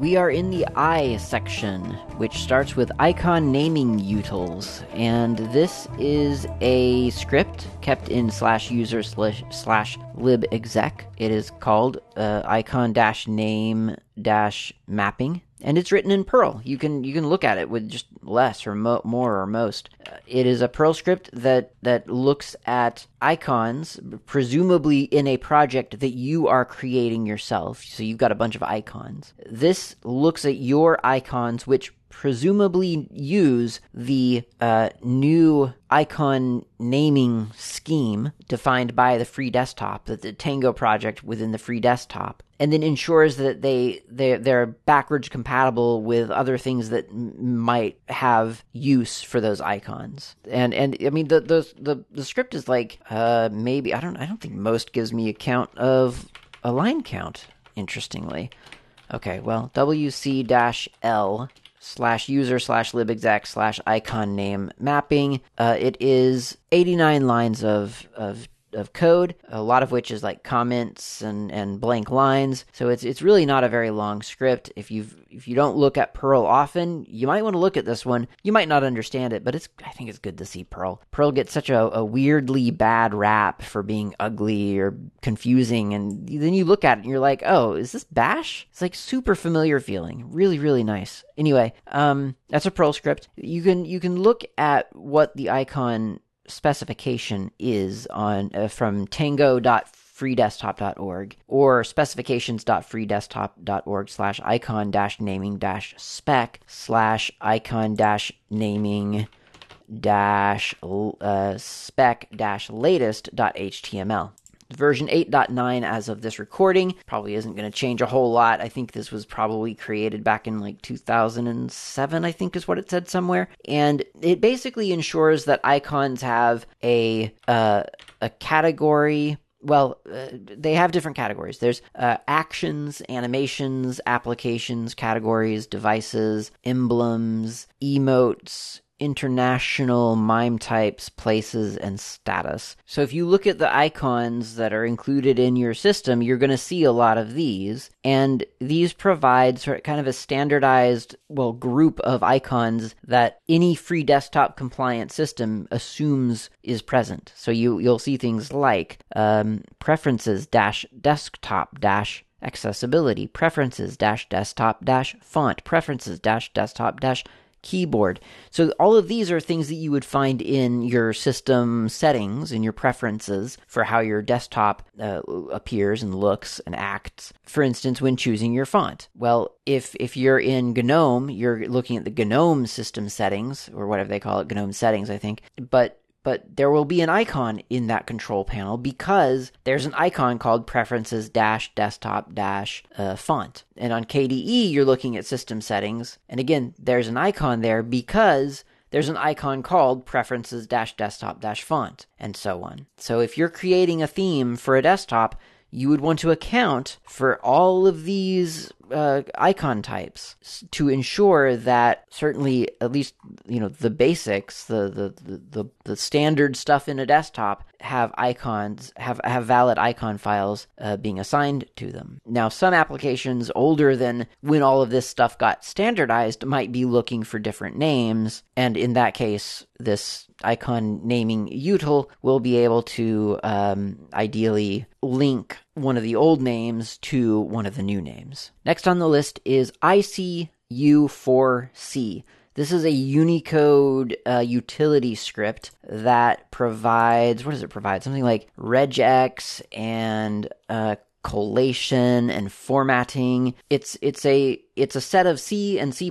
We are in the I section, which starts with icon naming utils, and this is a script kept in slash user slash, slash libexec. It is called uh, icon dash name dash mapping and it's written in Perl. You can you can look at it with just less or mo- more or most. Uh, it is a Perl script that that looks at icons, presumably in a project that you are creating yourself. So you've got a bunch of icons. This looks at your icons, which presumably use the uh, new icon naming scheme defined by the free desktop, the, the Tango project within the free desktop, and then ensures that they they they're backwards compatible with other things that m- might have use for those icons. And and I mean the the the, the script is like uh, maybe I don't I don't think most gives me a count of a line count. Interestingly. Okay, well, WC L slash user slash libexec slash icon name mapping. Uh, it is 89 lines of, of of code, a lot of which is like comments and, and blank lines. So it's it's really not a very long script. If you if you don't look at Perl often, you might want to look at this one. You might not understand it, but it's I think it's good to see Perl. Perl gets such a, a weirdly bad rap for being ugly or confusing, and then you look at it and you're like, oh, is this Bash? It's like super familiar feeling, really really nice. Anyway, um, that's a Perl script. You can you can look at what the icon specification is on uh, from tango.freedesktop.org or specifications.freedesktop.org slash icon dash naming dash spec slash icon dash naming dash uh, spec dash latest.html version 8.9 as of this recording. Probably isn't going to change a whole lot. I think this was probably created back in like 2007, I think is what it said somewhere. And it basically ensures that icons have a uh, a category well, uh, they have different categories. There's uh, actions, animations, applications, categories, devices, emblems, emotes, international MIME types, places, and status. So if you look at the icons that are included in your system, you're going to see a lot of these. And these provide sort of kind of a standardized, well, group of icons that any free desktop compliant system assumes is present. So you, you'll see things like um, preferences dash desktop dash accessibility, preferences dash desktop dash font, preferences dash desktop dash keyboard. So all of these are things that you would find in your system settings and your preferences for how your desktop uh, appears and looks and acts. For instance, when choosing your font. Well, if if you're in GNOME, you're looking at the GNOME system settings or whatever they call it, GNOME settings, I think. But but there will be an icon in that control panel because there's an icon called preferences dash desktop dash uh, font. And on KDE, you're looking at system settings. And again, there's an icon there because there's an icon called preferences dash desktop dash font and so on. So if you're creating a theme for a desktop, you would want to account for all of these uh, icon types to ensure that certainly at least you know the basics the, the the the standard stuff in a desktop have icons have have valid icon files uh, being assigned to them. Now some applications older than when all of this stuff got standardized might be looking for different names and in that case this icon naming util will be able to um, ideally link one of the old names to one of the new names. Next on the list is ICU4C. This is a Unicode uh, utility script that provides, what does it provide? Something like regex and uh, collation and formatting. It's it's a it's a set of C and C++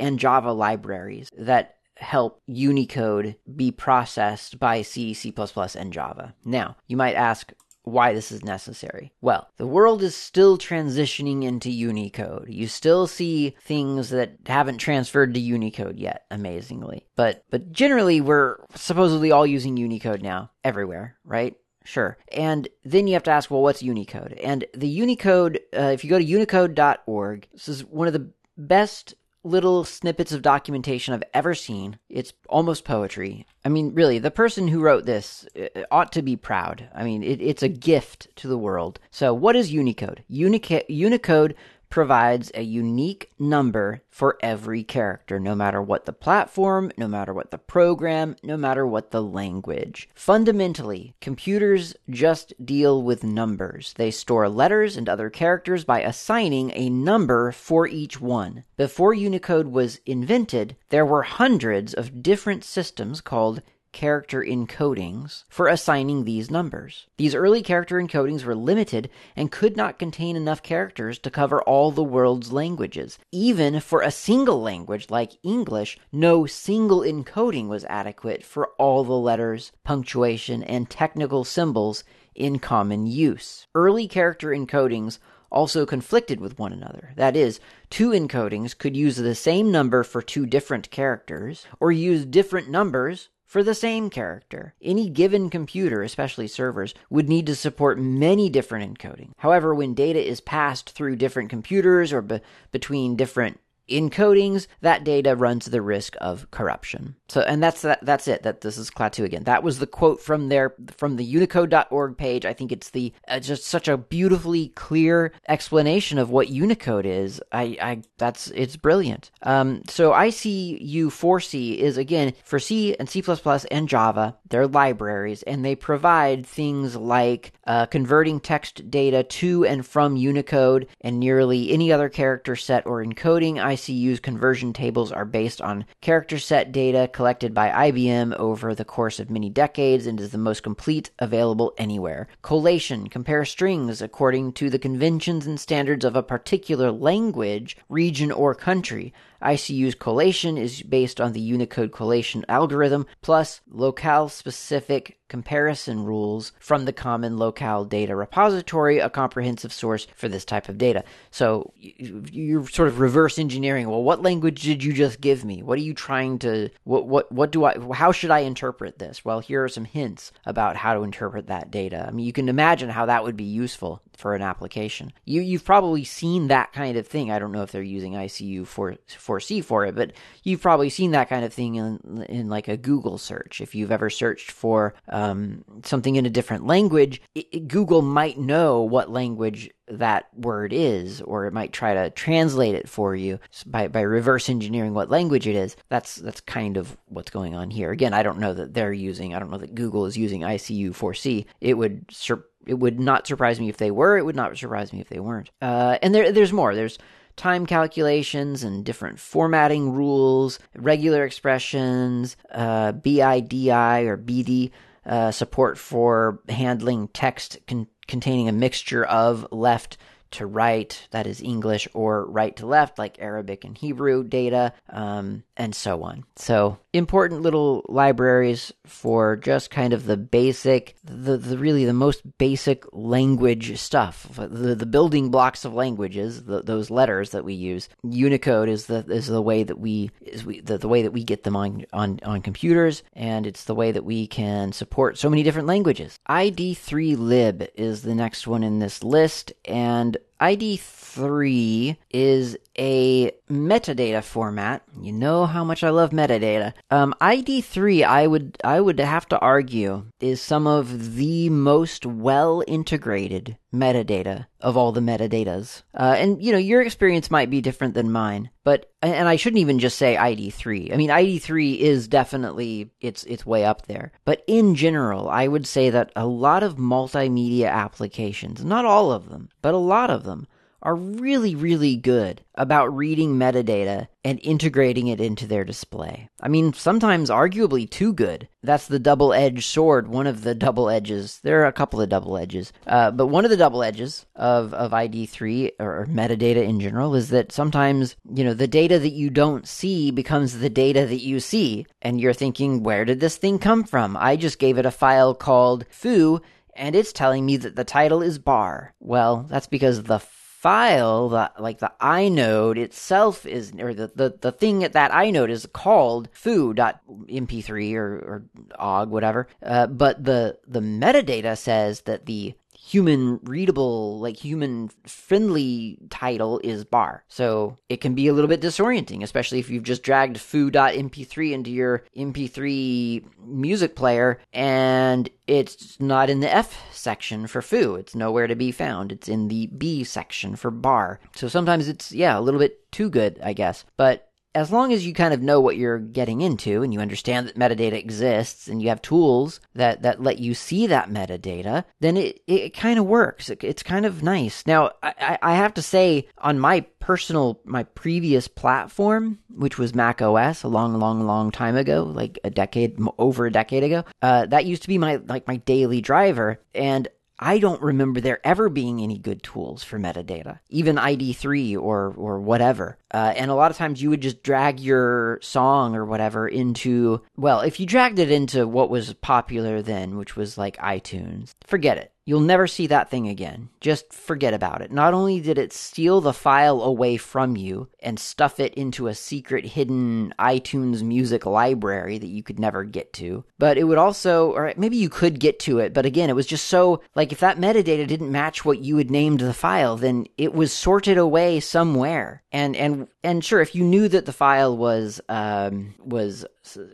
and Java libraries that help Unicode be processed by C, C++, and Java. Now, you might ask, why this is necessary. Well, the world is still transitioning into Unicode. You still see things that haven't transferred to Unicode yet, amazingly. But but generally we're supposedly all using Unicode now everywhere, right? Sure. And then you have to ask, well, what's Unicode? And the Unicode, uh, if you go to unicode.org, this is one of the best little snippets of documentation I've ever seen. It's almost poetry. I mean, really, the person who wrote this uh, ought to be proud. I mean, it, it's a gift to the world. So, what is Unicode? Unicode provides a unique number for every character, no matter what the platform, no matter what the program, no matter what the language. Fundamentally, computers just deal with numbers. They store letters and other characters by assigning a number for each one. Before Unicode was invented, there were hundreds of different systems called character encodings for assigning these numbers. These early character encodings were limited and could not contain enough characters to cover all the world's languages. Even for a single language like English, no single encoding was adequate for all the letters, punctuation, and technical symbols in common use. Early character encodings also conflicted with one another. That is, two encodings could use the same number for two different characters, or use different numbers for the same character. Any given computer, especially servers, would need to support many different encoding. However, when data is passed through different computers or be- between different encodings, that data runs the risk of corruption. So, and that's that. That's it. That this is Klaatu again. That was the quote from their from the Unicode.org page. I think it's the uh, just such a beautifully clear explanation of what Unicode is. I, I that's it's brilliant. Um, so ICU4C is again for C and C++ and Java. They're libraries, and they provide things like uh, converting text data to and from Unicode and nearly any other character set or encoding. ICU's conversion tables are based on character set data collected by IBM over the course of many decades and is the most complete available anywhere. Collation compares strings according to the conventions and standards of a particular language, region, or country. ICU's collation is based on the Unicode collation algorithm plus locale specific comparison rules from the common locale data repository, a comprehensive source for this type of data. So you're sort of reverse engineering. Well, what language did you just give me? What are you trying to what what what do I how should I interpret this? Well, here are some hints about how to interpret that data. I mean, you can imagine how that would be useful for an application. You you've probably seen that kind of thing. I don't know if they're using ICU for for C for it, but you've probably seen that kind of thing in in like a Google search. If you've ever searched for um, something in a different language, it, Google might know what language that word is, or it might try to translate it for you by, by reverse engineering what language it is. That's that's kind of what's going on here. Again, I don't know that they're using, I don't know that Google is using ICU4C. It would sur- it would not surprise me if they were. It would not surprise me if they weren't. Uh, and there there's more. There's time calculations and different formatting rules, regular expressions, uh, BIDI or BD uh, support for handling text con- containing a mixture of left to right, that is English, or right to left, like Arabic and Hebrew data, um, and so on. So, important little libraries for just kind of the basic, the, the really the most basic language stuff, the, the building blocks of languages, the, those letters that we use. Unicode is the is the way that we is we, the, the way that we get them on, on on computers, and it's the way that we can support so many different languages. ID3lib is the next one in this list, and ID3 is a metadata format. You know how much I love metadata. Um, ID3, I would I would have to argue, is some of the most well integrated metadata of all the metadatas. Uh, and you know, your experience might be different than mine, but and I shouldn't even just say ID3. I mean, ID3 is definitely it's it's way up there. But in general, I would say that a lot of multimedia applications, not all of them, but a lot of them are really, really good about reading metadata and integrating it into their display. I mean, sometimes arguably too good. That's the double edged sword, one of the double edges. There are a couple of double edges, uh, but one of the double edges of, of ID3 or metadata in general is that sometimes, you know, the data that you don't see becomes the data that you see. And you're thinking, where did this thing come from? I just gave it a file called foo and it's telling me that the title is bar. Well, that's because the file, the, like the inode itself is, or the, the, the thing at that inode is called foo.mp3 or, or ogg, whatever. Uh, but the, the metadata says that the human readable, like human friendly title is bar. So it can be a little bit disorienting, especially if you've just dragged foo.mp3 into your MP3 music player and it's not in the F section for foo. It's nowhere to be found. It's in the B section for bar. So sometimes it's, yeah, a little bit too good, I guess. But as long as you kind of know what you're getting into and you understand that metadata exists and you have tools that, that let you see that metadata, then it, it kind of works. It, it's kind of nice. Now, I, I have to say, on my personal, my previous platform, which was Mac OS a long, long, long time ago, like a decade, over a decade ago, uh, that used to be my, like my daily driver. And I don't remember there ever being any good tools for metadata, even ID3 or or whatever. Uh, and a lot of times you would just drag your song or whatever into well, if you dragged it into what was popular then, which was like iTunes, forget it. You'll never see that thing again. Just forget about it. Not only did it steal the file away from you and stuff it into a secret hidden iTunes music library that you could never get to, but it would also, or maybe you could get to it, but again, it was just so, like, if that metadata didn't match what you had named the file, then it was sorted away somewhere. And, and, and sure, if you knew that the file was, um, was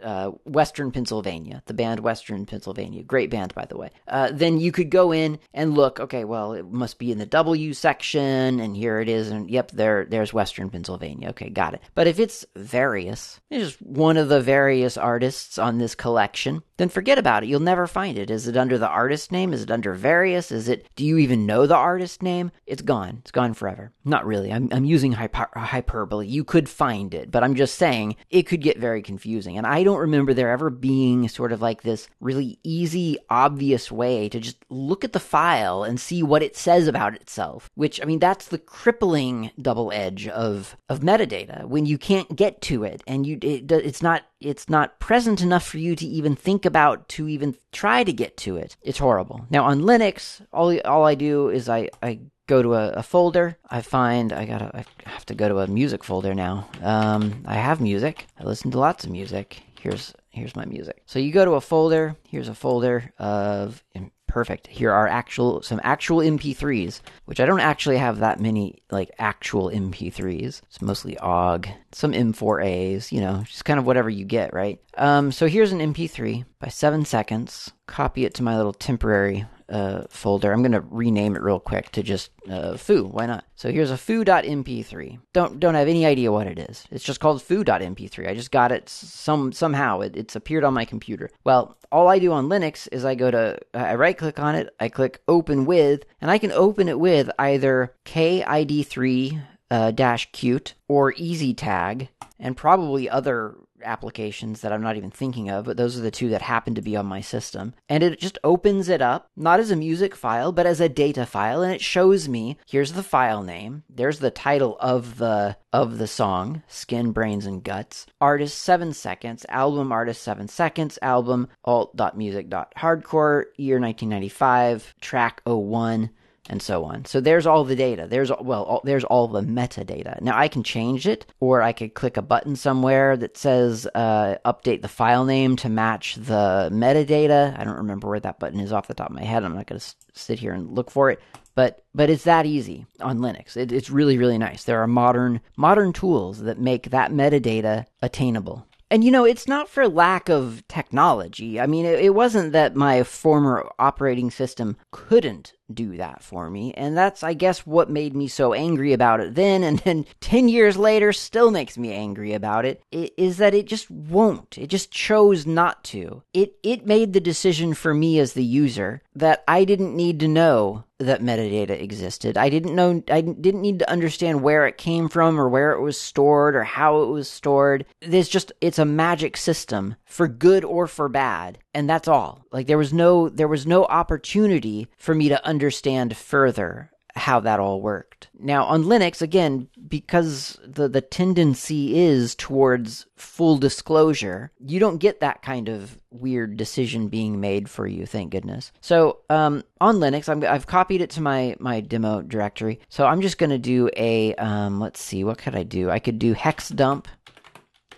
uh, Western Pennsylvania, the band Western Pennsylvania, great band by the way. Uh, then you could go in and look. Okay, well it must be in the W section, and here it is, and yep, there there's Western Pennsylvania. Okay, got it. But if it's various, it's just one of the various artists on this collection, then forget about it. You'll never find it. Is it under the artist name? Is it under various? Is it? Do you even know the artist name? It's gone. It's gone forever. Not really. I'm I'm using hyper- hyperbole. You could find it, but I'm just saying it could get very confusing. And I don't remember there ever being sort of like this really easy, obvious way to just look at the file and see what it says about itself. Which, I mean, that's the crippling double edge of, of metadata when you can't get to it and you, it, it's not, it's not present enough for you to even think about to even try to get to it. It's horrible. Now on Linux, all, all I do is I, I go to a, a, folder. I find I gotta I have to go to a music folder now. Um, I have music. I listen to lots of music. Here's here's my music. So you go to a folder. Here's a folder of perfect. Here are actual some actual MP3s, which I don't actually have that many like actual MP3s. It's mostly OGG, some M4As, you know, just kind of whatever you get, right? Um, so here's an MP3 by seven seconds. Copy it to my little temporary uh, folder. I'm going to rename it real quick to just uh, foo. Why not? So here's a foo.mp3. Don't don't have any idea what it is. It's just called foo.mp3. I just got it some somehow. It, it's appeared on my computer. Well, all I do on Linux is I go to I right click on it. I click open with, and I can open it with either Kid3 uh, dash Qt or EasyTAG and probably other applications that I'm not even thinking of, but those are the two that happen to be on my system. And it just opens it up, not as a music file, but as a data file, and it shows me here's the file name, there's the title of the of the song, Skin, Brains and Guts, artist 7 seconds, album artist 7 seconds, album alt.music.hardcore, year 1995, track 01 and so on. So there's all the data. There's well, all, there's all the metadata. Now I can change it, or I could click a button somewhere that says uh, update the file name to match the metadata. I don't remember where that button is off the top of my head. I'm not going to sit here and look for it. But but it's that easy on Linux. It, it's really really nice. There are modern modern tools that make that metadata attainable. And you know, it's not for lack of technology. I mean, it, it, wasn't that my former operating system couldn't do that for me. And that's, I guess, what made me so angry about it then. And then 10 years later, still makes me angry about it, is that it just won't. It just chose not to. It, it made the decision for me as the user that I didn't need to know that metadata existed. I didn't know, I didn't need to understand where it came from or where it was stored or how it was stored. There's just, it's a magic system for good or for bad. And that's all. Like there was no, there was no opportunity for me to understand further how that all worked. Now on Linux, again, because the, the tendency is towards full disclosure, you don't get that kind of weird decision being made for you, thank goodness. So um, on Linux, i have copied it to my, my demo directory. So I'm just going to do a, um, let's see, what could I do? I could do hex dump,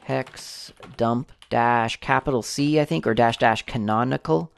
hex dump dash capital C, I think, or dash dash canonical.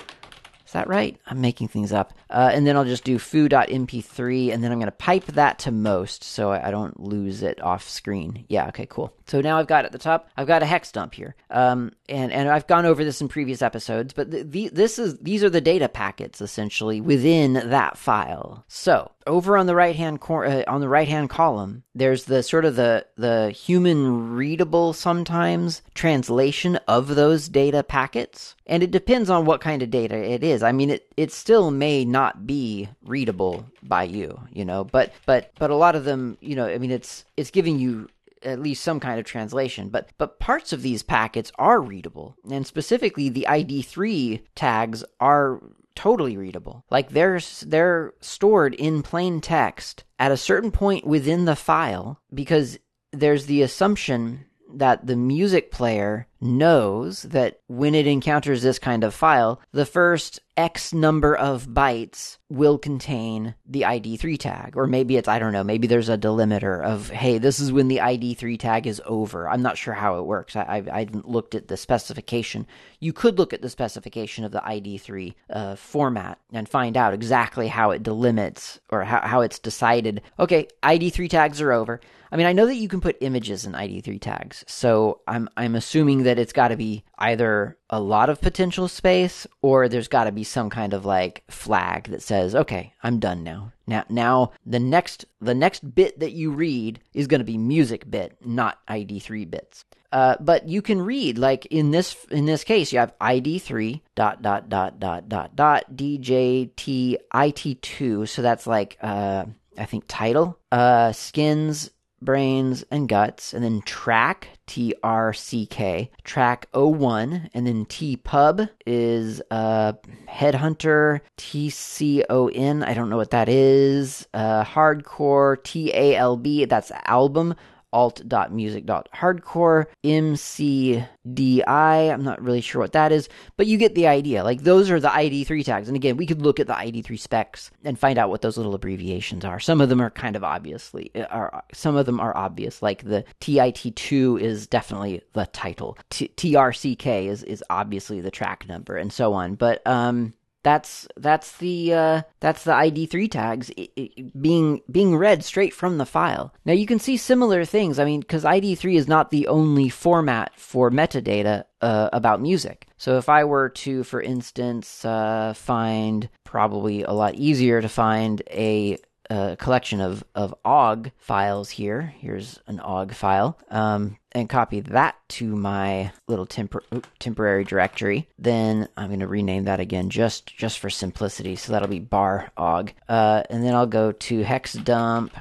Is that right? I'm making things up. Uh, and then I'll just do foo.mp3, and then I'm going to pipe that to most so I don't lose it off screen. Yeah, okay, cool. So now I've got at the top, I've got a hex dump here. Um, and, and I've gone over this in previous episodes, but the, the, this is these are the data packets essentially within that file. So over on the right hand cor- uh, on the right hand column, there's the sort of the the human readable sometimes translation of those data packets, and it depends on what kind of data it is. I mean, it it still may not not be readable by you, you know. But but but a lot of them, you know, I mean, it's it's giving you at least some kind of translation. But but parts of these packets are readable, and specifically the ID3 tags are totally readable. Like they're they're stored in plain text at a certain point within the file because there's the assumption that the music player knows that when it encounters this kind of file, the first X number of bytes will contain the ID3 tag. Or maybe it's, I don't know, maybe there's a delimiter of, hey, this is when the ID3 tag is over. I'm not sure how it works. I, I, I haven't looked at the specification. You could look at the specification of the ID3 uh, format and find out exactly how it delimits or how, how it's decided, okay, ID3 tags are over. I mean, I know that you can put images in ID3 tags, so I'm I'm assuming that it's got to be either a lot of potential space or there's got to be some kind of like flag that says, "Okay, I'm done now." Now now the next the next bit that you read is going to be music bit, not ID3 bits. Uh, but you can read like in this in this case you have id3 dot dot dot dot dot dot djt it2 so that's like uh I think title uh skins brains, and guts, and then track, T R C K, track 01, and then T pub is uh, headhunter, T C O N, I don't know what that is, uh, hardcore, T A L B, that's album, alt.music.hardcore, MCDI, I'm not really sure what that is, but you get the idea. Like those are the ID3 tags. And again, we could look at the ID3 specs and find out what those little abbreviations are. Some of them are kind of obviously are some of them are obvious. Like the TIT2 is definitely the title. T- TRCK is is obviously the track number and so on. But um that's that's the uh, that's the ID3 tags it, it, being being read straight from the file. Now you can see similar things. I mean, because ID3 is not the only format for metadata uh, about music. So if I were to, for instance, uh, find probably a lot easier to find a a collection of, of OGG files here. Here's an OGG file. Um, and copy that to my little tempor- temporary directory. Then I'm going to rename that again just just for simplicity. So that'll be bar ogg. Uh, and then I'll go to hex dump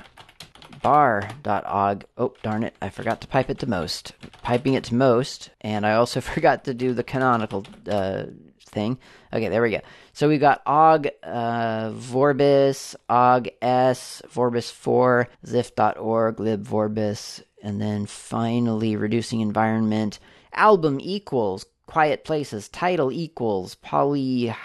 bar.ogg. Oh, darn it. I forgot to pipe it to most. Piping it to most. And I also forgot to do the canonical uh, thing. Okay, there we go. So we've got Og uh, vorbis, Og s, vorbis 4, Xiph.org, libvorbis, and then finally reducing environment, album equals Quiet Places, title equals Polyhymnia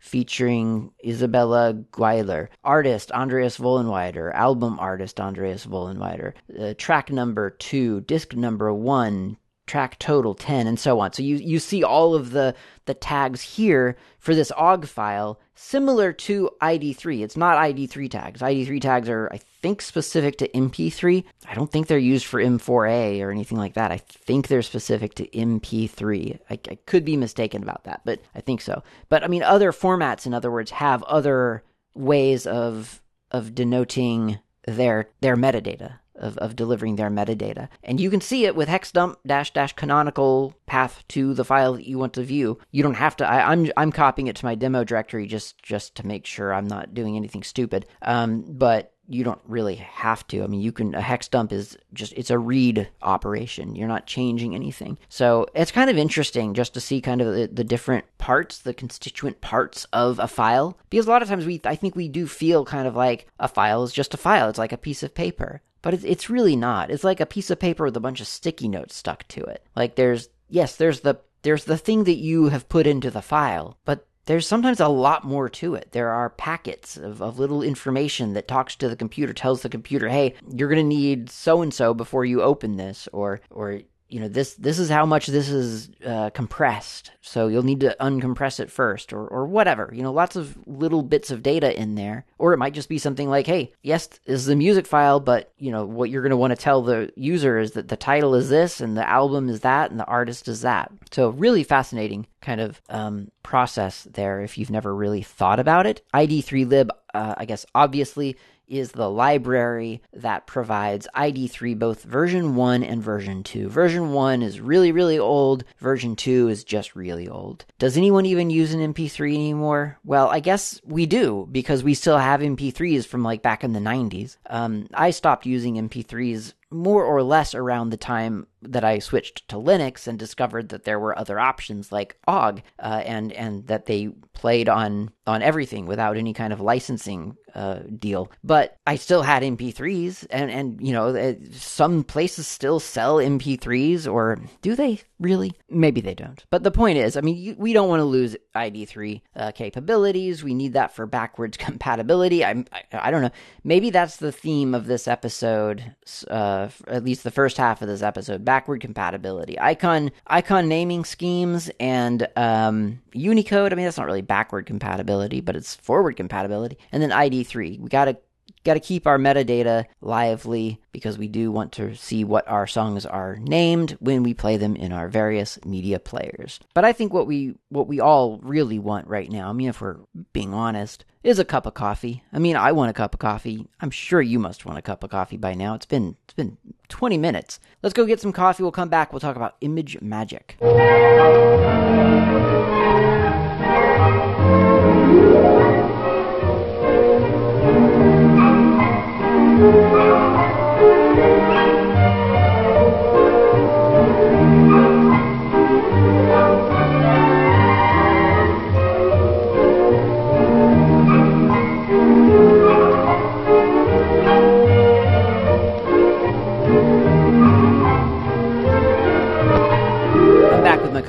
featuring Isabella Guiler, artist Andreas Vollenweider, album artist Andreas Vollenweider, uh, track number two, disc number one, track total 10 and so on. So you you see all of the the tags here for this ogg file similar to id3 it's not id3 tags. Id3 tags are i think specific to mp3 i don't think they're used for m4a or anything like that. I think they're specific to mp3 I, I could be mistaken about that but i think so. But i mean other formats in other words have other ways of of denoting their their metadata of, of delivering their metadata. And you can see it with hexdump dash dash canonical path to the file that you want to view. You don't have to. I, am I'm, I'm copying it to my demo directory just just to make sure I'm not doing anything stupid. Um, but you don't really have to. I mean, you can a hex dump is just it's a read operation. You're not changing anything. So it's kind of interesting just to see kind of the, the different parts, the constituent parts of a file. Because a lot of times we I think we do feel kind of like a file is just a file. It's like a piece of paper. But it's, it's really not. It's like a piece of paper with a bunch of sticky notes stuck to it. Like there's yes, there's the there's the thing that you have put into the file, but there's sometimes a lot more to it. There are packets of, of little information that talks to the computer, tells the computer, hey, you're going to need so and so before you open this, or, or, you know this this is how much this is uh, compressed. So you'll need to uncompress it first or, or whatever you know lots of little bits of data in there. Or it might just be something like hey yes this is a music file but you know what you're going to want to tell the user is that the title is this and the album is that and the artist is that. So really fascinating kind of um, process there if you've never really thought about it. Id3lib uh, i guess obviously is the library that provides ID3 both version 1 and version 2. Version 1 is really, really old, version 2 is just really old. Does anyone even use an MP3 anymore? Well, I guess we do because we still have MP3s from like back in the 90s. Um, I stopped using MP3s more or less around the time that I switched to Linux and discovered that there were other options like OGG, uh, and and that they played on on everything without any kind of licensing uh, deal. But I still had MP3s, and and you know uh, some places still sell MP3s, or do they really? Maybe they don't. But the point is, I mean, you, we don't want to lose ID3 uh, capabilities. We need that for backwards compatibility. I'm, I, I don't know. Maybe that's the theme of this episode. Uh, at least the first half of this episode backward compatibility. Icon icon naming schemes and um, Unicode. I mean, that's not really backward compatibility, but it's forward compatibility. And then ID3. We got to got to keep our metadata lively because we do want to see what our songs are named when we play them in our various media players. But I think what we what we all really want right now, I mean if we're being honest, is a cup of coffee. I mean, I want a cup of coffee. I'm sure you must want a cup of coffee by now. It's been it's been 20 minutes. Let's go get some coffee. We'll come back. We'll talk about ImageMagick.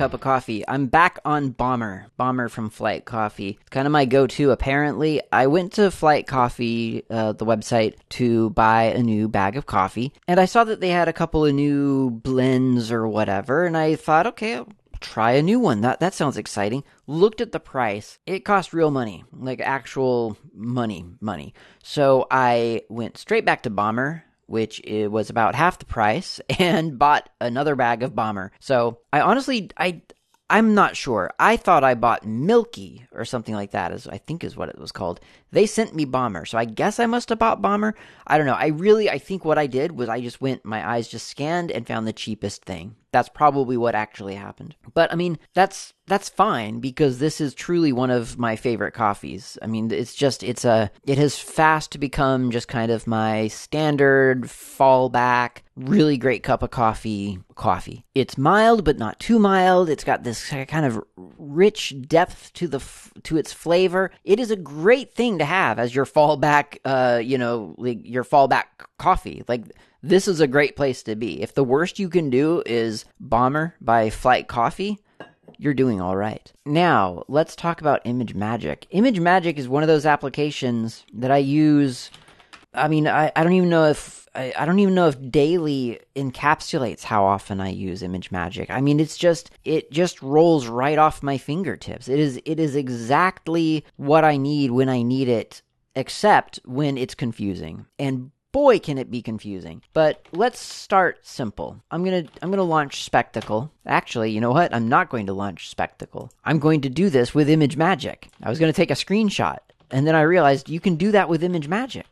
Cup of coffee. I'm back on Bomber. Bomber from Flight Coffee. It's kind of my go to, apparently. I went to Flight Coffee, uh, the website, to buy a new bag of coffee, and I saw that they had a couple of new blends or whatever, and I thought, okay, I'll try a new one. That that sounds exciting. Looked at the price. It cost real money, like actual money, money. So I went straight back to Bomber which was about half the price, and bought another bag of Bomber. So I honestly, I I'm not sure. I thought I bought Milky or something like that, as I think is what it was called. They sent me Bomber, so I guess I must have bought Bomber. I don't know. I really, I think what I did was I just went, my eyes just scanned and found the cheapest thing. That's probably what actually happened. But I mean, that's that's fine because this is truly one of my favorite coffees. I mean, it's just it's a it has fast become just kind of my standard fallback really great cup of coffee coffee. It's mild but not too mild. It's got this kind of rich depth to the to its flavor. It is a great thing to have as your fallback uh you know, like your fallback coffee. Like this is a great place to be. If the worst you can do is Bomber by Flight Coffee, you're doing all right. Now, let's talk about ImageMagick. Image Magic is one of those applications that I use. I mean, I, I don't even know if I, I don't even know if daily encapsulates how often I use ImageMagick. I mean, it's just it just rolls right off my fingertips. It is it is exactly what I need when I need it, except when it's confusing. And boy can it be confusing. But let's start simple. I'm going to I'm going to launch Spectacle. Actually, you know what? I'm not going to launch Spectacle. I'm going to do this with ImageMagick. I was going to take a screenshot and then I realized you can do that with ImageMagick.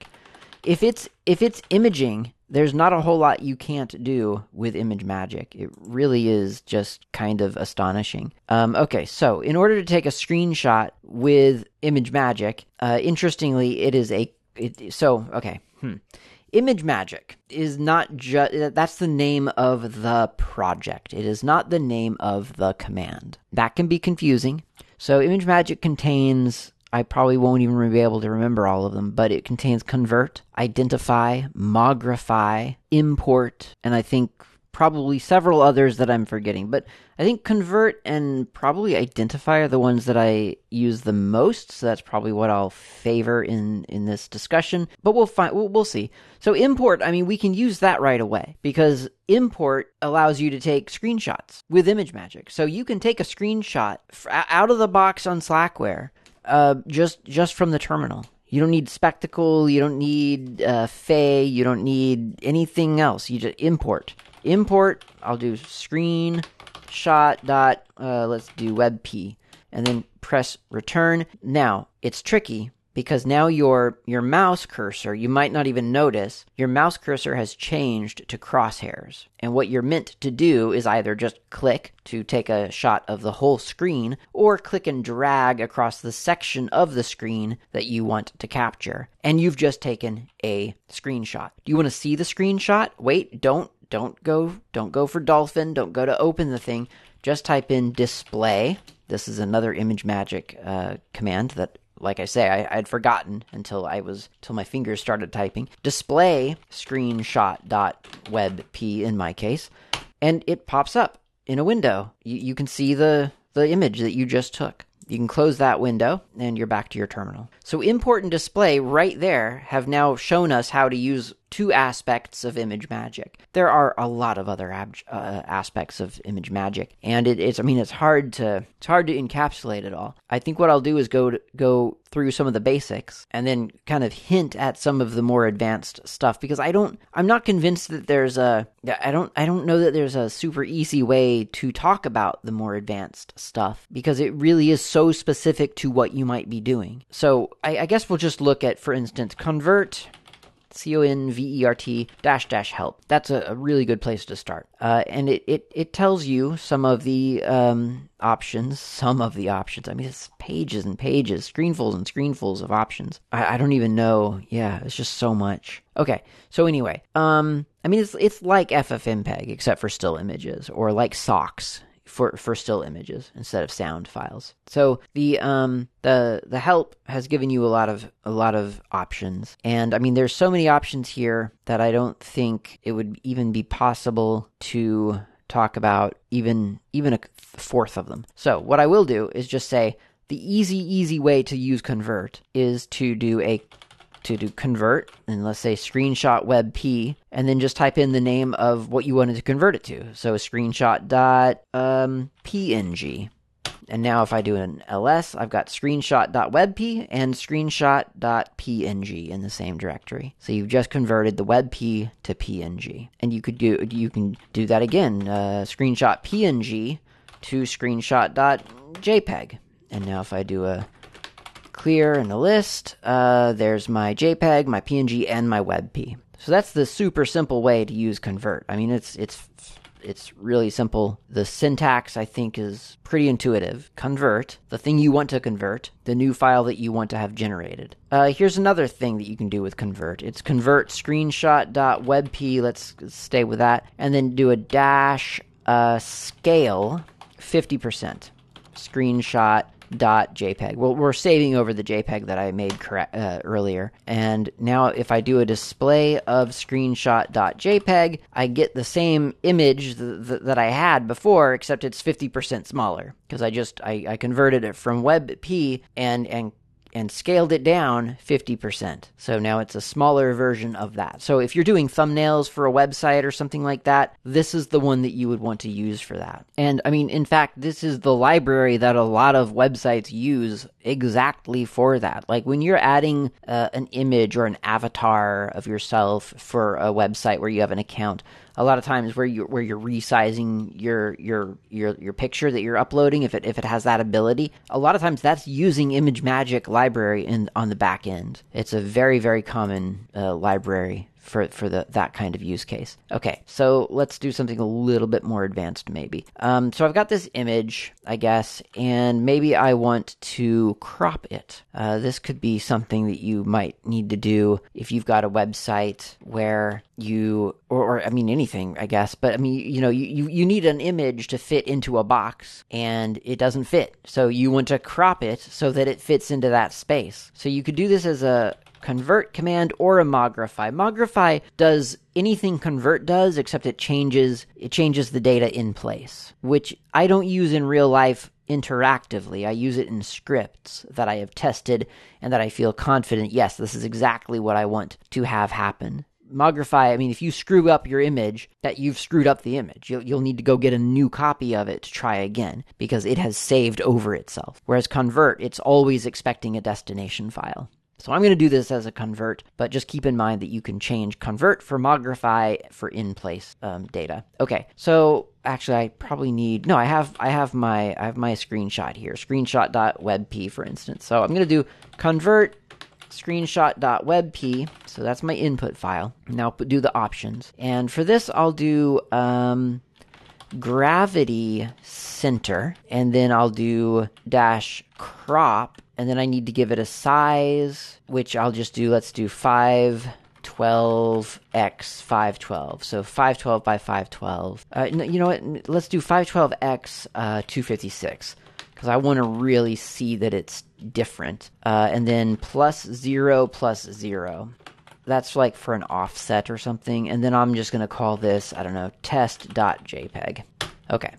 If it's if it's imaging, there's not a whole lot you can't do with ImageMagick. It really is just kind of astonishing. Um, okay, so in order to take a screenshot with ImageMagick, uh, interestingly, it is a it, so okay Hmm. ImageMagick is not just, that's the name of the project. It is not the name of the command. That can be confusing. So ImageMagick contains, I probably won't even be able to remember all of them, but it contains convert, identify, mogrify, import, and I think probably several others that I'm forgetting. But I think convert and probably identify are the ones that I use the most. So that's probably what I'll favor in in this discussion. But we'll find we'll, see. So import, I mean, we can use that right away because import allows you to take screenshots with ImageMagick. So you can take a screenshot out of the box on Slackware, uh, just just from the terminal. You don't need spectacle. You don't need uh, Fay. You don't need anything else. You just import import, I'll do screenshot dot, uh, let's do webp, and then press return. Now, it's tricky because now your your mouse cursor, you might not even notice, your mouse cursor has changed to crosshairs. And what you're meant to do is either just click to take a shot of the whole screen or click and drag across the section of the screen that you want to capture. And you've just taken a screenshot. Do you want to see the screenshot? Wait, don't don't go don't go for dolphin. Don't go to open the thing. Just type in display. This is another ImageMagick uh, command that like i say I, i'd forgotten until i was till my fingers started typing. Display screenshot.webp in my case. And it pops up in a window. You, you can see the the image that you just took. You can close that window and you're back to your terminal. So import and display right there have now shown us how to use two aspects of ImageMagick. There are a lot of other ab- uh, aspects of ImageMagick, and it, it's I mean it's hard to it's hard to encapsulate it all. I think what I'll do is go to, go through some of the basics and then kind of hint at some of the more advanced stuff because I don't I'm not convinced that there's a I don't I don't know that there's a super easy way to talk about the more advanced stuff because it really is so specific to what you might be doing. So I, I guess we'll just look at, for instance, convert C O N V E R T dash dash help. That's a, a, really good place to start. Uh, and it, it, it tells you some of the um, options, some of the options. I mean, it's pages and pages, screenfuls and screenfuls of options. I, I don't even know. Yeah, it's just so much. Okay, so anyway, um, I mean, it's it's like FFmpeg except for still images, or like SoX for for still images instead of sound files. So the um the the help has given you a lot of a lot of options. And I mean there's so many options here that I don't think it would even be possible to talk about even even a fourth of them. So what I will do is just say the easy easy way to use convert is to do a to do convert and let's say screenshot webp and then just type in the name of what you wanted to convert it to. So screenshot dot um, png. And now if I do an ls, I've got screenshot.webp and screenshot.png in the same directory. So you've just converted the webp to png. And you could do you can do that again, uh, screenshot png to screenshot.jpg. And now if I do a clear in the list. Uh, there's my JPEG, my PNG, and my WebP. So that's the super simple way to use convert. I mean, it's it's it's really simple. The syntax I think is pretty intuitive. Convert the thing you want to convert, the new file that you want to have generated. Uh, here's another thing that you can do with convert. It's convert screenshot.webp. Let's stay with that, and then do a dash uh, scale 50%. Screenshot dot JPEG. Well, we're saving over the JPEG that I made uh, earlier. And now if I do a display of screenshot dot JPEG, I get the same image th- th- that I had before, except it's 50% smaller because I just I, I converted it from WebP and and and scaled it down 50%. So now it's a smaller version of that. So if you're doing thumbnails for a website or something like that, this is the one that you would want to use for that. And I mean, in fact, this is the library that a lot of websites use exactly for that. Like when you're adding uh, an image or an avatar of yourself for a website where you have an account, a lot of times where you where you're resizing your your your your picture that you're uploading if it if it has that ability a lot of times that's using ImageMagick library in on the back end. It's a very very common uh, library for for the that kind of use case. Okay, so let's do something a little bit more advanced, maybe. Um, so I've got this image, I guess, and maybe I want to crop it. Uh, this could be something that you might need to do if you've got a website where you or, or, I mean anything, I guess. But I mean, you know, you, you, you need an image to fit into a box and it doesn't fit. So you want to crop it so that it fits into that space. So you could do this as a convert command or a mogrify. Mogrify does anything convert does except it changes it changes the data in place, which I don't use in real life interactively. I use it in scripts that I have tested and that I feel confident, yes, this is exactly what I want to have happen. Mogrify, I mean, if you screw up your image, that you've screwed up the image. You'll, you'll need to go get a new copy of it to try again because it has saved over itself. Whereas convert, it's always expecting a destination file. So I'm going to do this as a convert, but just keep in mind that you can change convert for mogrify for in-place um, data. Okay, so actually I probably need no, I have I have my I have my screenshot here, screenshot.webp for instance. So I'm going to do convert screenshot.webp. So that's my input file. Now do the options. And for this, I'll do um, gravity center, and then I'll do dash crop, and then I need to give it a size, which I'll just do, let's do 512 x 512 so 512 by 512 uh, you know what let's do 512x uh, 256 because I want to really see that it's different. Uh, and then plus zero plus zero. That's like for an offset or something. And then I'm just going to call this, I don't know, test.jpg. Okay.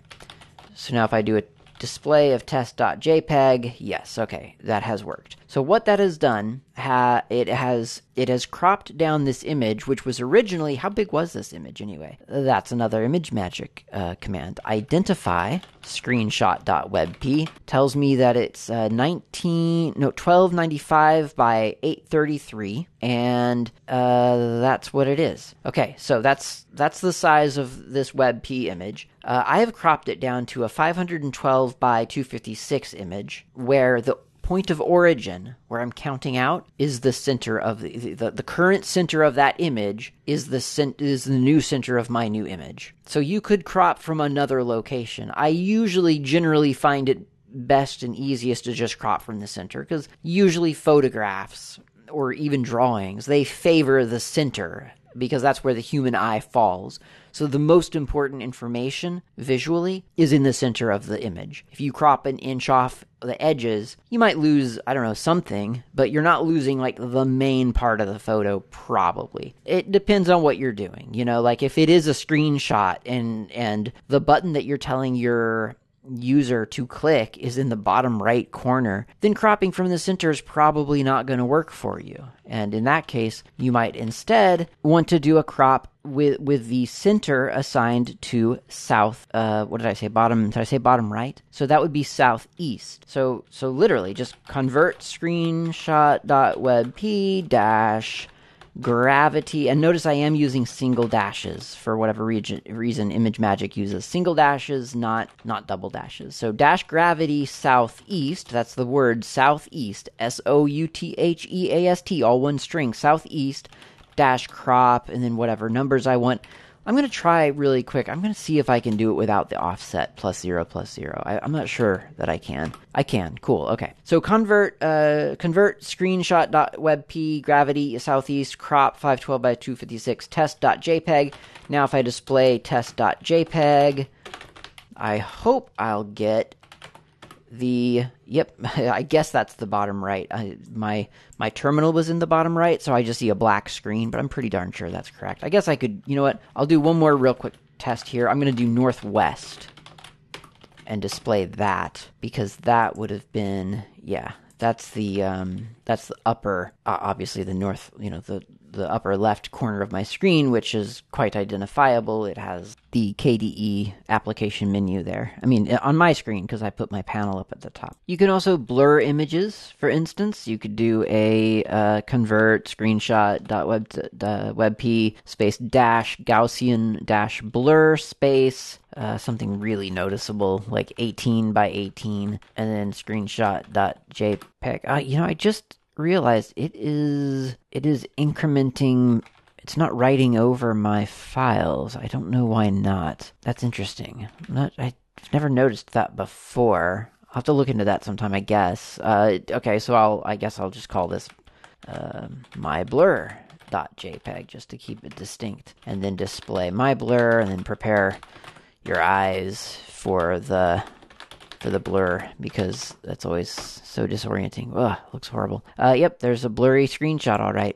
So now if I do a display of test.jpg, yes, okay, that has worked. So what that has done, ha- it has it has cropped down this image, which was originally how big was this image anyway? That's another ImageMagick uh, command. Identify screenshot.webp tells me that it's uh, 19 no 1295 by 833 and uh, that's what it is okay so that's that's the size of this webp image uh, i have cropped it down to a 512 by 256 image where the point of origin where I'm counting out is the center of the, the, the current center of that image is the cent- is the new center of my new image. So you could crop from another location. I usually generally find it best and easiest to just crop from the center because usually photographs or even drawings they favor the center because that's where the human eye falls. So the most important information visually is in the center of the image. If you crop an inch off the edges, you might lose, I don't know, something, but you're not losing like the main part of the photo probably. It depends on what you're doing. You know, like if it is a screenshot and and the button that you're telling your user to click is in the bottom right corner, then cropping from the center is probably not going to work for you. And in that case, you might instead want to do a crop with with the center assigned to south. Uh, what did I say? Bottom? Did I say bottom right? So that would be southeast. So so literally, just convert screenshot.webp dash gravity. And notice i am using single dashes for whatever reason, ImageMagick uses. Single dashes not not double dashes. So dash gravity southeast that's the word southeast s-o-u-t-h-e-a-s-t all one string southeast dash crop and then whatever numbers i want I'm going to try really quick. I'm going to see if I can do it without the offset plus zero plus zero. I, am not sure that I can. I can. Cool. Okay. So convert uh, convert screenshot.webp gravity southeast crop 512 by 256 test.jpg. Now if I display test.jpg, I hope I'll get the yep i guess that's the bottom right. I, my my terminal was in the bottom right so i just see a black screen but i'm pretty darn sure that's correct. I guess i could you know what? I'll do one more real quick test here. I'm going to do northwest and display that because that would have been yeah that's the um, that's the upper uh, obviously the north you know the the upper left corner of my screen, which is quite identifiable. It has the KDE application menu there. I mean, on my screen, because I put my panel up at the top. You can also blur images, for instance. You could do a uh, convert screenshot dot web webp space dash Gaussian dash blur space uh, something really noticeable, like 18 by 18, and then screenshot.jpg. Uh, you know, I just realized it is it is incrementing it's not writing over my files. I don't know why not. That's interesting. I'm not I've never noticed that before. I'll have to look into that sometime, I guess. Uh, okay, so I'll I guess I'll just call this uh, my blur .jpeg just to keep it distinct, and then display my blur, and then prepare your eyes for the for the blur because that's always so disorienting. Ugh, looks horrible. Uh, yep, there's a blurry screenshot. All right,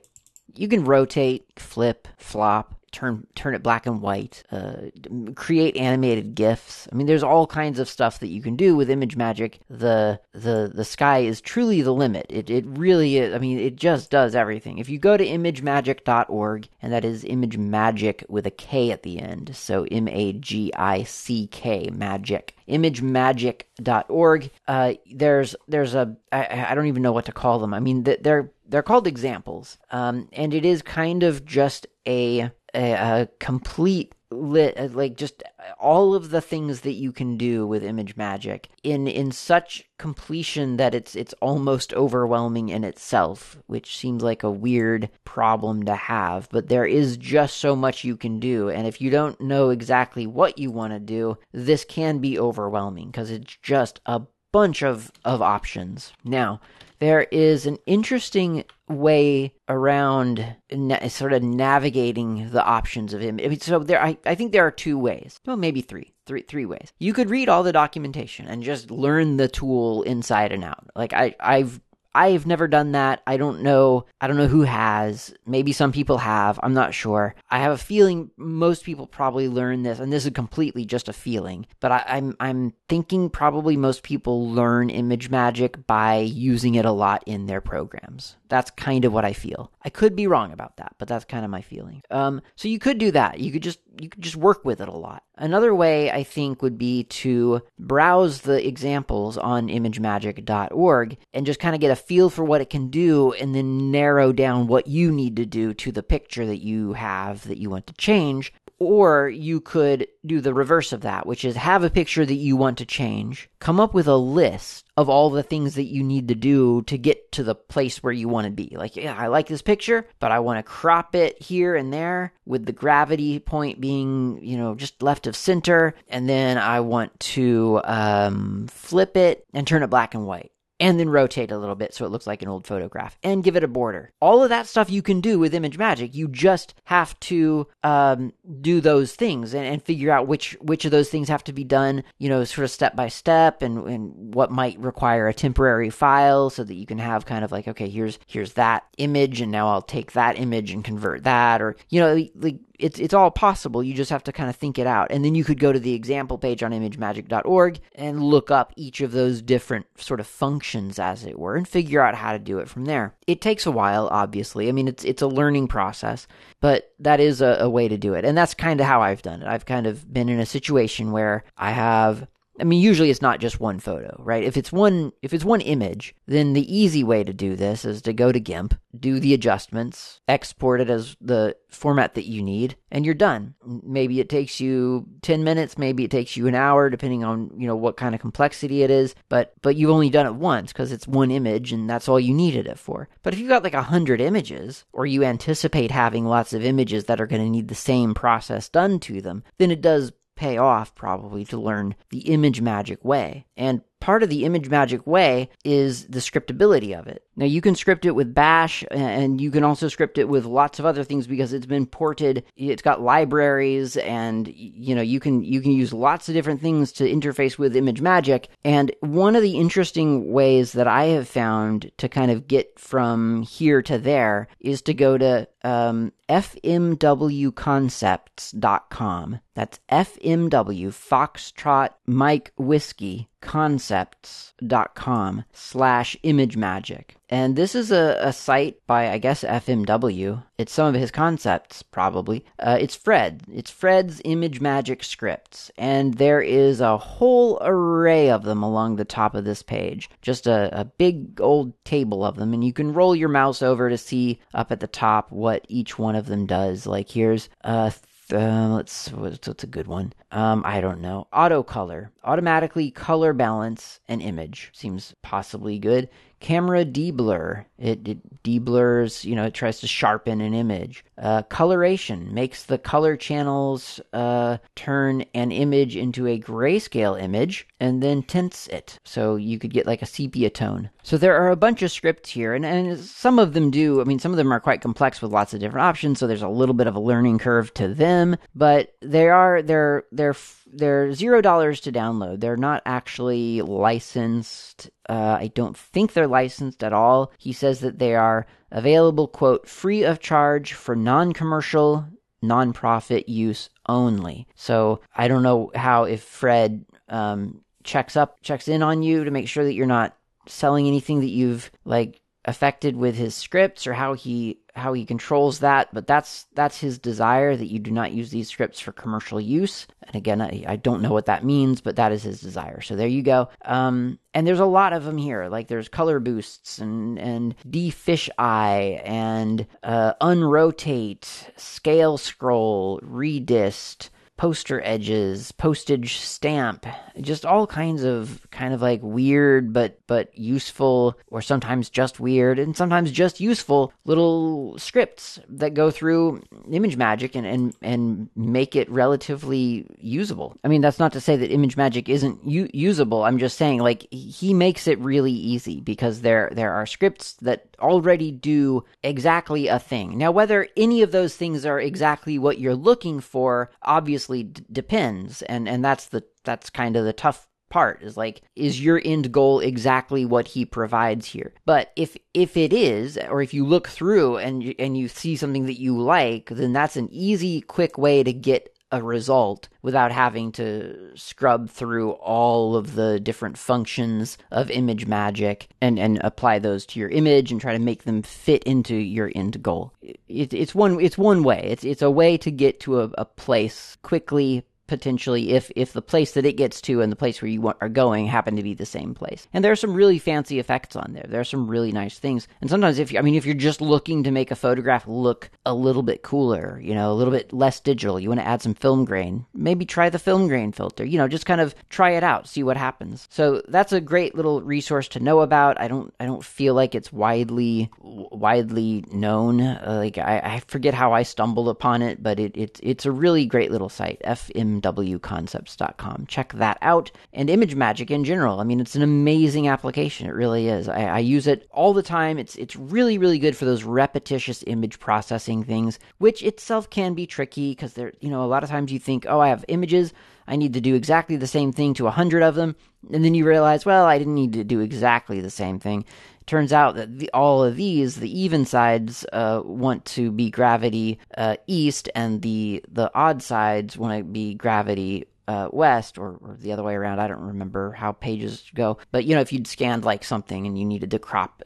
you can rotate, flip, flop, turn turn it black and white, uh, create animated gifs. I mean, there's all kinds of stuff that you can do with ImageMagick. The the the sky is truly the limit. It it really is. I mean, it just does everything. If you go to imagemagick.org, and that is ImageMagick with a K at the end, so M A G I C K magic imagemagick.org. Uh, there's there's a I, I don't even know what to call them. I mean they're they're called examples, um, and it is kind of just a a, a complete lit uh, like just all of the things that you can do with ImageMagick in in such completion that it's it's almost overwhelming in itself which seems like a weird problem to have but there is just so much you can do and if you don't know exactly what you want to do this can be overwhelming because it's just a bunch of of options. Now there is an interesting way around na- sort of navigating the options of him. I mean, so there, I, I think there are two ways. Well, maybe three, three, three ways. You could read all the documentation and just learn the tool inside and out. Like I, I've I've never done that. I don't know. I don't know who has. Maybe some people have. I'm not sure. I have a feeling most people probably learn this, and this is completely just a feeling. But I, am I'm, I'm thinking probably most people learn ImageMagick by using it a lot in their programs. That's kind of what I feel. I could be wrong about that, but that's kind of my feeling. Um, so you could do that. You could just you could just work with it a lot. Another way I think would be to browse the examples on imagemagick.org and just kind of get a feel for what it can do and then narrow down what you need to do to the picture that you have that you want to change or you could do the reverse of that, which is have a picture that you want to change, come up with a list of all the things that you need to do to get to the place where you want to be. Like, yeah, I like this picture, but I want to crop it here and there with the gravity point being, you know, just left of center. And then I want to um, flip it and turn it black and white and then rotate a little bit so it looks like an old photograph and give it a border. All of that stuff you can do with ImageMagick. You just have to um, do those things and, and, figure out which which of those things have to be done, you know, sort of step by step and, and what might require a temporary file so that you can have kind of like, okay, here's here's that image and now I'll take that image and convert that or you know, like it's it's all possible. You just have to kind of think it out. And then you could go to the example page on imagemagick.org and look up each of those different sort of functions as it were and figure out how to do it from there. It takes a while, obviously. I mean, it's it's a learning process, but that is a, a way to do it. And that's kind of how I've done it. I've kind of been in a situation where I have I mean, usually it's not just one photo, right? If it's one, if it's one image, then the easy way to do this is to go to GIMP, do the adjustments, export it as the format that you need, and you're done. Maybe it takes you 10 minutes, maybe it takes you an hour, depending on, you know, what kind of complexity it is, but, but you've only done it once because it's one image and that's all you needed it for. But if you've got like a hundred images, or you anticipate having lots of images that are going to need the same process done to them, then it does pay off probably to learn the ImageMagick way. And part of the ImageMagick way is the scriptability of it. Now you can script it with Bash and you can also script it with lots of other things because it's been ported. It's got libraries and you know you can you can use lots of different things to interface with ImageMagick. And one of the interesting ways that I have found to kind of get from here to there is to go to um, fmwconcepts.com. That's FMW Foxtrot Mike Whiskey concepts.com slash ImageMagick and this is a, a site by i guess fmw it's some of his concepts probably. Uh, it's fred. It's fred's ImageMagick scripts. And there is a whole array of them along the top of this page. Just a, a big old table of them. And you can roll your mouse over to see up at the top what each one of them does. Like here's uh, uh, let's what's, a good one? Um i don't know. Auto color. Automatically color balance an image seems possibly good camera deblur. It, it deblurs, you know, it tries to sharpen an image. Uh, coloration makes the color channels uh, turn an image into a grayscale image and then tints it. So you could get like a sepia tone. So there are a bunch of scripts here, and, and some of them do. I mean, some of them are quite complex with lots of different options, so there's a little bit of a learning curve to them. But they are they're they're they're zero dollars to download. They're not actually licensed. Uh, I don't think they're licensed at all. He says that they are available, quote, free of charge for non-commercial, non-profit use only. So I don't know how if Fred um, checks up, checks in on you to make sure that you're not selling anything that you've like affected with his scripts or how he how he controls that but that's that's his desire that you do not use these scripts for commercial use. And again i, I don't know what that means but that is his desire. So there you go. Um, and there's a lot of them here. Like there's color boosts and and defish eye and uh, unrotate scale scroll redist poster edges, postage stamp, just all kinds of kind of like weird but but useful or sometimes just weird and sometimes just useful little scripts that go through ImageMagick and and and make it relatively usable. I mean, that's not to say that ImageMagick isn't u- usable. I'm just saying like he makes it really easy because there there are scripts that already do exactly a thing. Now whether any of those things are exactly what you're looking for, obviously obviously d- depends, and and that's the that's kind of the tough part is like is your end goal exactly what he provides here? But if if it is or if you look through and and you see something that you like then that's an easy quick way to get a result without having to scrub through all of the different functions of ImageMagick and, and apply those to your image and try to make them fit into your end goal. It, it's one it's one way. It's it's a way to get to a, a place quickly potentially if if the place that it gets to and the place where you want, are going happen to be the same place. And there are some really fancy effects on there. There are some really nice things. And sometimes if you, I mean if you're just looking to make a photograph look a little bit cooler, you know, a little bit less digital, you want to add some film grain, maybe try the film grain filter. You know, just kind of try it out, see what happens. So that's a great little resource to know about. I don't I don't feel like it's widely widely known. Uh, like I, I forget how I stumbled upon it, but it, it it's a really great little site. FM mwconcepts.com. Check that out. And ImageMagick in general. I mean, it's an amazing application. It really is. I, I use it all the time. It's it's really really good for those repetitious image processing things, which itself can be tricky because there you know a lot of times you think, oh, I have images. I need to do exactly the same thing to a hundred of them, and then you realize, well, I didn't need to do exactly the same thing turns out that the, all of these, the even sides, uh, want to be gravity uh, east, and the the odd sides want to be gravity uh, west or, or, the other way around. I don't remember how pages go, but you know, if you'd scanned like something and you needed to crop,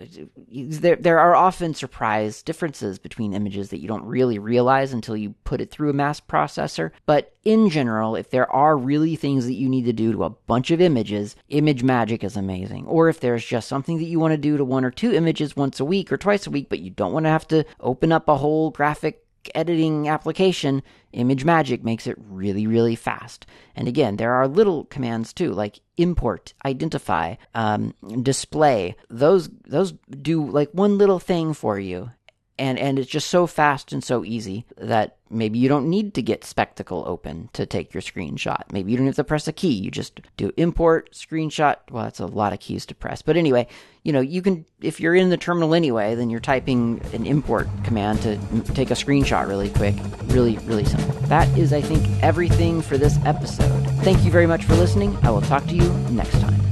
there there are often surprise differences between images that you don't really realize until you put it through a mass processor. But in general, if there are really things that you need to do to a bunch of images, ImageMagick is amazing. Or if there's just something that you want to do to one or two images once a week or twice a week, but you don't want to have to open up a whole graphic editing application, ImageMagick makes it really, really fast. And again, there are little commands too, like import, identify, um, display. Those those do like one little thing for you, and and it's just so fast and so easy that maybe you don't need to get spectacle open to take your screenshot. Maybe you don't have to press a key. You just do import screenshot. Well that's a lot of keys to press. But anyway you know you can if you're in the terminal anyway then you're typing an import command to take a screenshot really quick. Really really simple. That is i think everything for this episode. Thank you very much for listening. I will talk to you next time